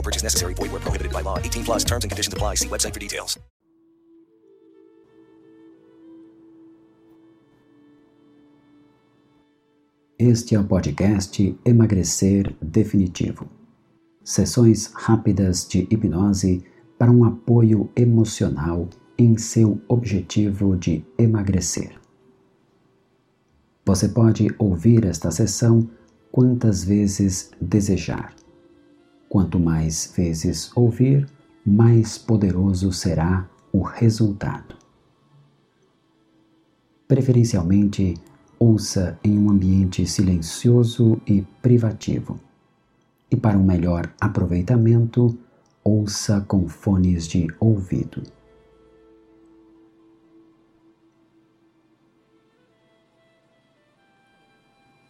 No purchase necessary. Void where prohibited by law. 18 plus terms and conditions apply. See website for details. Este é o podcast Emagrecer Definitivo. Sessões rápidas de hipnose para um apoio emocional em seu objetivo de emagrecer. Você pode ouvir esta sessão quantas vezes desejar. Quanto mais vezes ouvir, mais poderoso será o resultado. Preferencialmente, ouça em um ambiente silencioso e privativo. E para um melhor aproveitamento, ouça com fones de ouvido.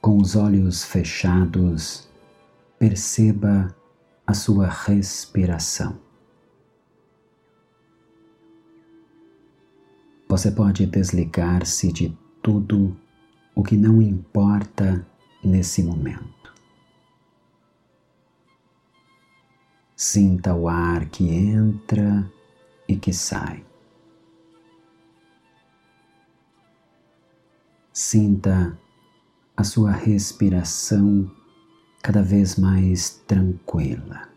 Com os olhos fechados, perceba a sua respiração. Você pode desligar-se de tudo o que não importa nesse momento. Sinta o ar que entra e que sai. Sinta a sua respiração cada vez mais tranquila.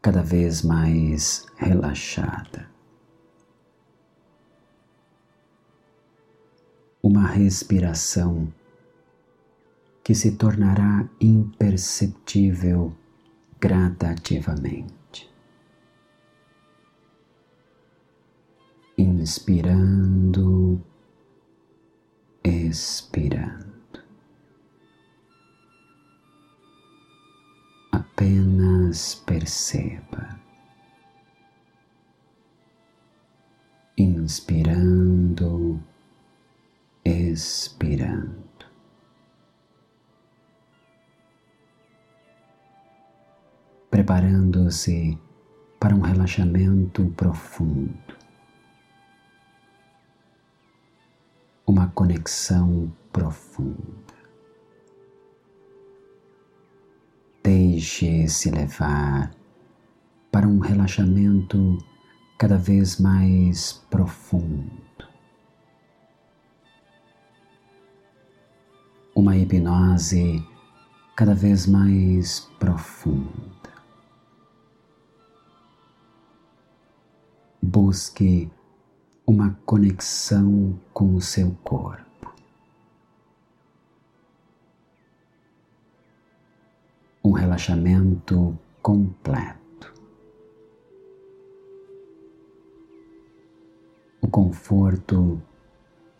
Cada vez mais relaxada. Uma respiração que se tornará imperceptível gradativamente. Inspirando, expirando. Apenas perceba. Inspirando, expirando. preparando-se para um relaxamento profundo, uma conexão profunda. Deixe-se levar para um relaxamento cada vez mais profundo. Uma hipnose cada vez mais profunda. Busque uma conexão com o seu corpo. Um relaxamento completo. O conforto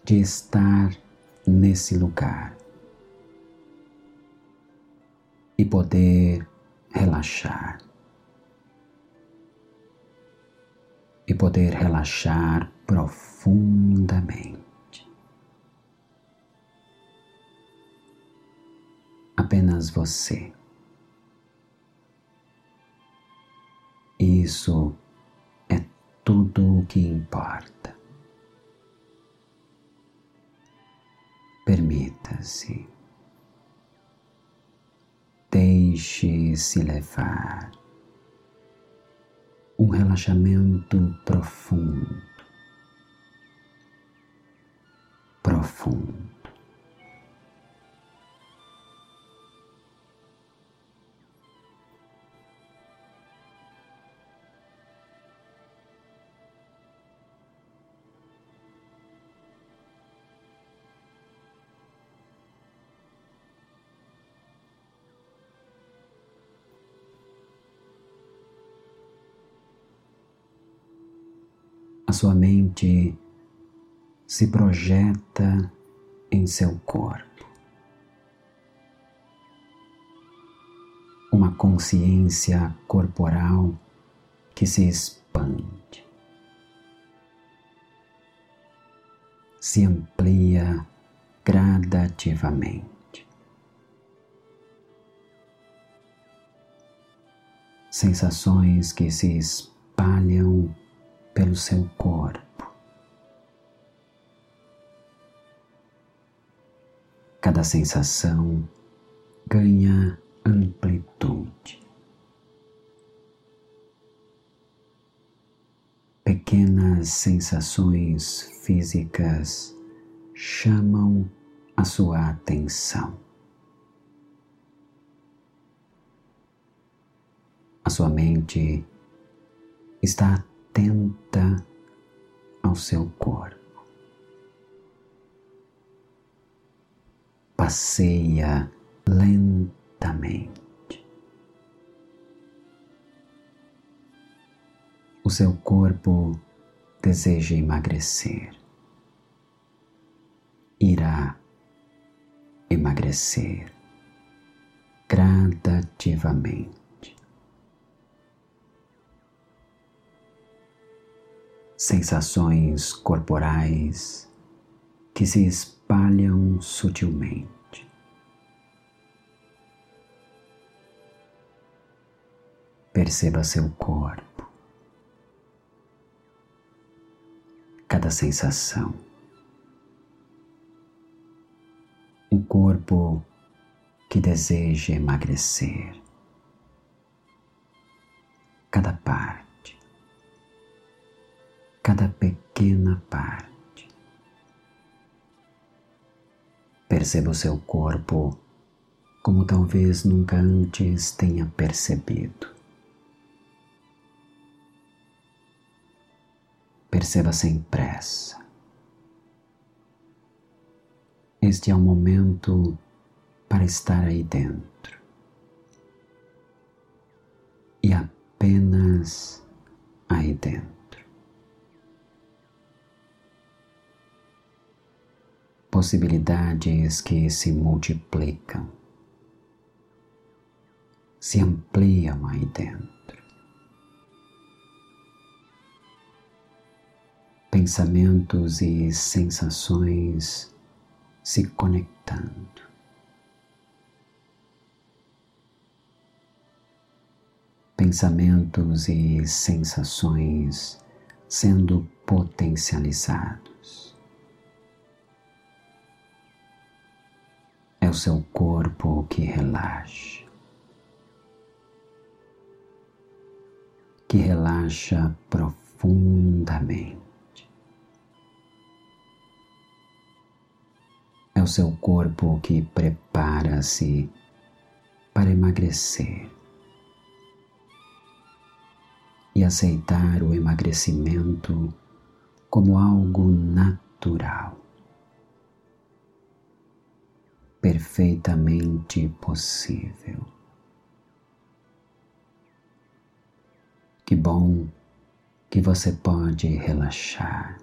de estar nesse lugar e poder relaxar. E poder relaxar profundamente. Apenas você. Isso é tudo o que importa. Permita-se. Deixe-se levar um relaxamento profundo, profundo. Sua mente se projeta em seu corpo. Uma consciência corporal que se expande, se amplia gradativamente. Sensações que se espalham pelo seu corpo. Cada sensação ganha amplitude. Pequenas sensações físicas chamam a sua atenção. A sua mente está atenta ao seu corpo. passeia lentamente. O seu corpo deseja emagrecer. Irá emagrecer gradativamente. Sensações corporais que se espalham sutilmente. Perceba seu corpo, cada sensação. Um corpo que deseja emagrecer, cada parte, cada pequena parte. Perceba o seu corpo como talvez nunca antes tenha percebido. Perceba sem pressa. Este é o momento para estar aí dentro. E apenas aí dentro. Possibilidades que se multiplicam, se ampliam aí dentro. pensamentos e sensações se conectando. Pensamentos e sensações sendo potencializados. Seu corpo que relaxa, que relaxa profundamente. o seu corpo que prepara-se para emagrecer. E aceitar o emagrecimento como algo natural, perfeitamente possível. Que bom que você pode relaxar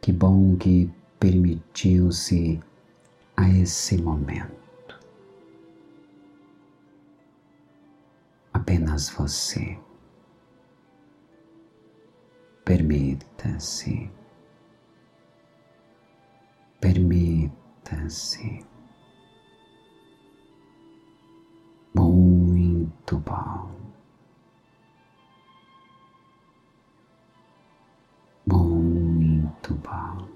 Que bom que permitiu-se a esse momento. Apenas você. Permita-se. Permita-se. Muito bom. muito bom.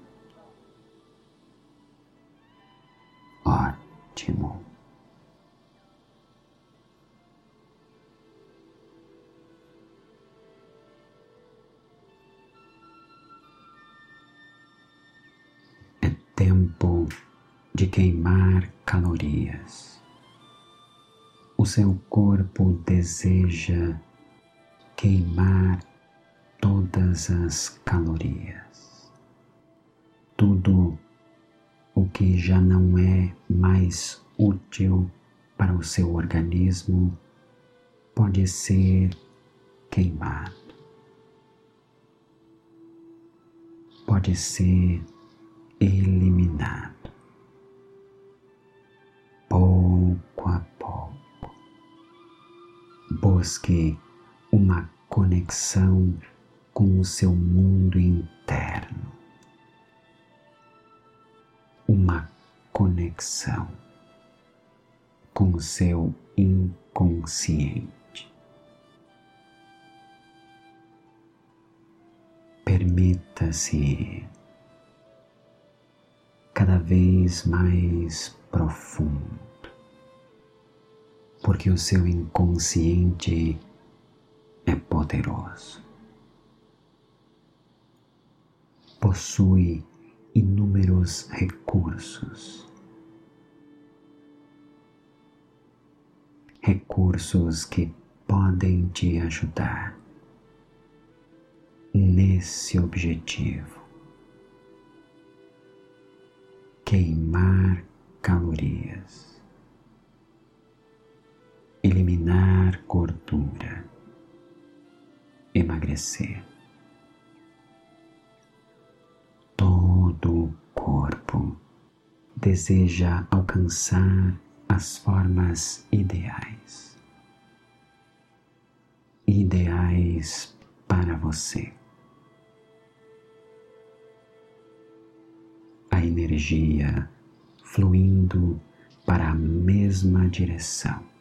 Ótimo. De queimar calorias. O seu corpo deseja queimar todas as calorias tudo o que já não é mais útil para o seu organismo pode ser queimado. Pode ser eliminado Busque uma conexão com o seu mundo interno. Uma conexão com o seu inconsciente. Permita-se cada vez mais profundo, porque o seu inconsciente é poderoso. Possui inúmeros recursos. Recursos que podem te ajudar nesse objetivo. Queimar calorias, emagrecer. Todo o corpo deseja alcançar as formas ideais. Ideais para você. A energia fluindo para a mesma direção.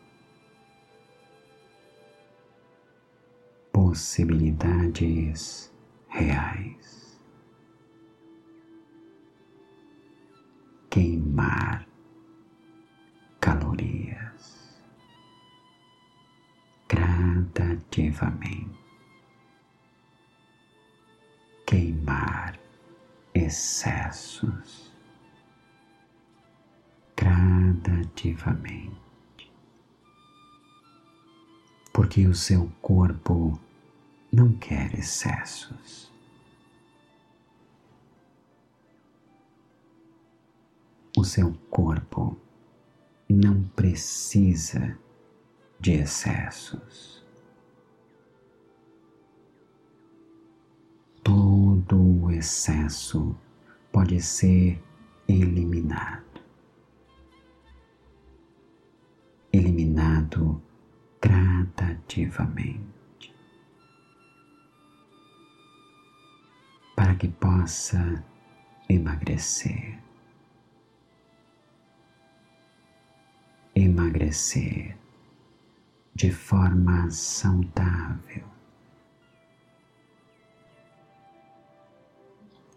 Possibilidades reais. Queimar calorias gradativamente. Queimar excessos gradativamente, porque o seu corpo não quer excessos. O seu corpo não precisa de excessos. Todo o excesso pode ser eliminado. Eliminado gradativamente, que possa emagrecer. Emagrecer de forma saudável.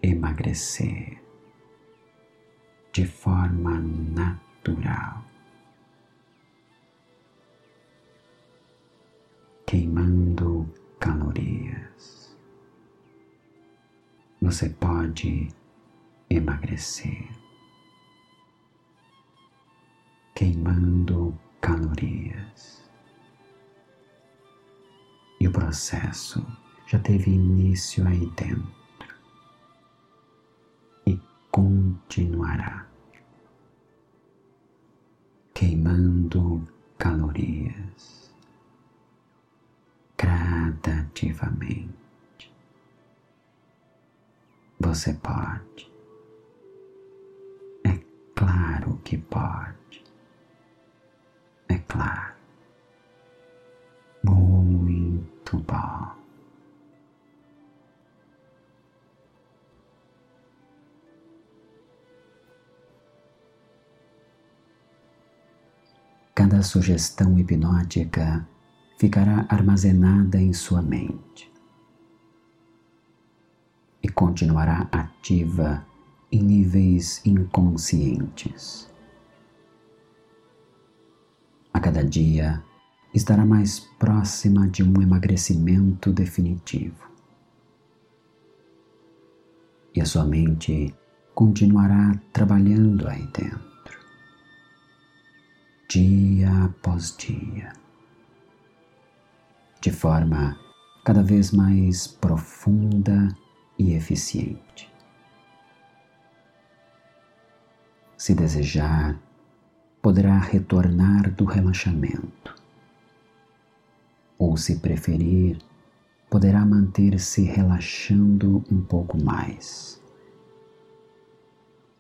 Emagrecer de forma natural. Você pode emagrecer. Queimando calorias. E o processo já teve início aí dentro e continuará queimando calorias gradativamente. Você pode, é claro que pode, é claro, muito bom. Cada sugestão hipnótica ficará armazenada em sua mente e continuará ativa em níveis inconscientes. A cada dia estará mais próxima de um emagrecimento definitivo. E a sua mente continuará trabalhando aí dentro dia após dia, de forma cada vez mais profunda e eficiente. Se desejar, poderá retornar do relaxamento, ou se preferir, poderá manter-se relaxando um pouco mais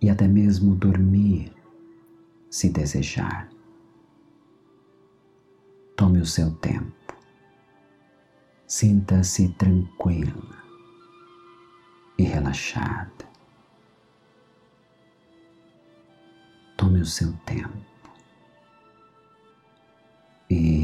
e até mesmo dormir se desejar. Tome o seu tempo. Sinta-se tranquila e relaxada. Tome o seu tempo. Isso.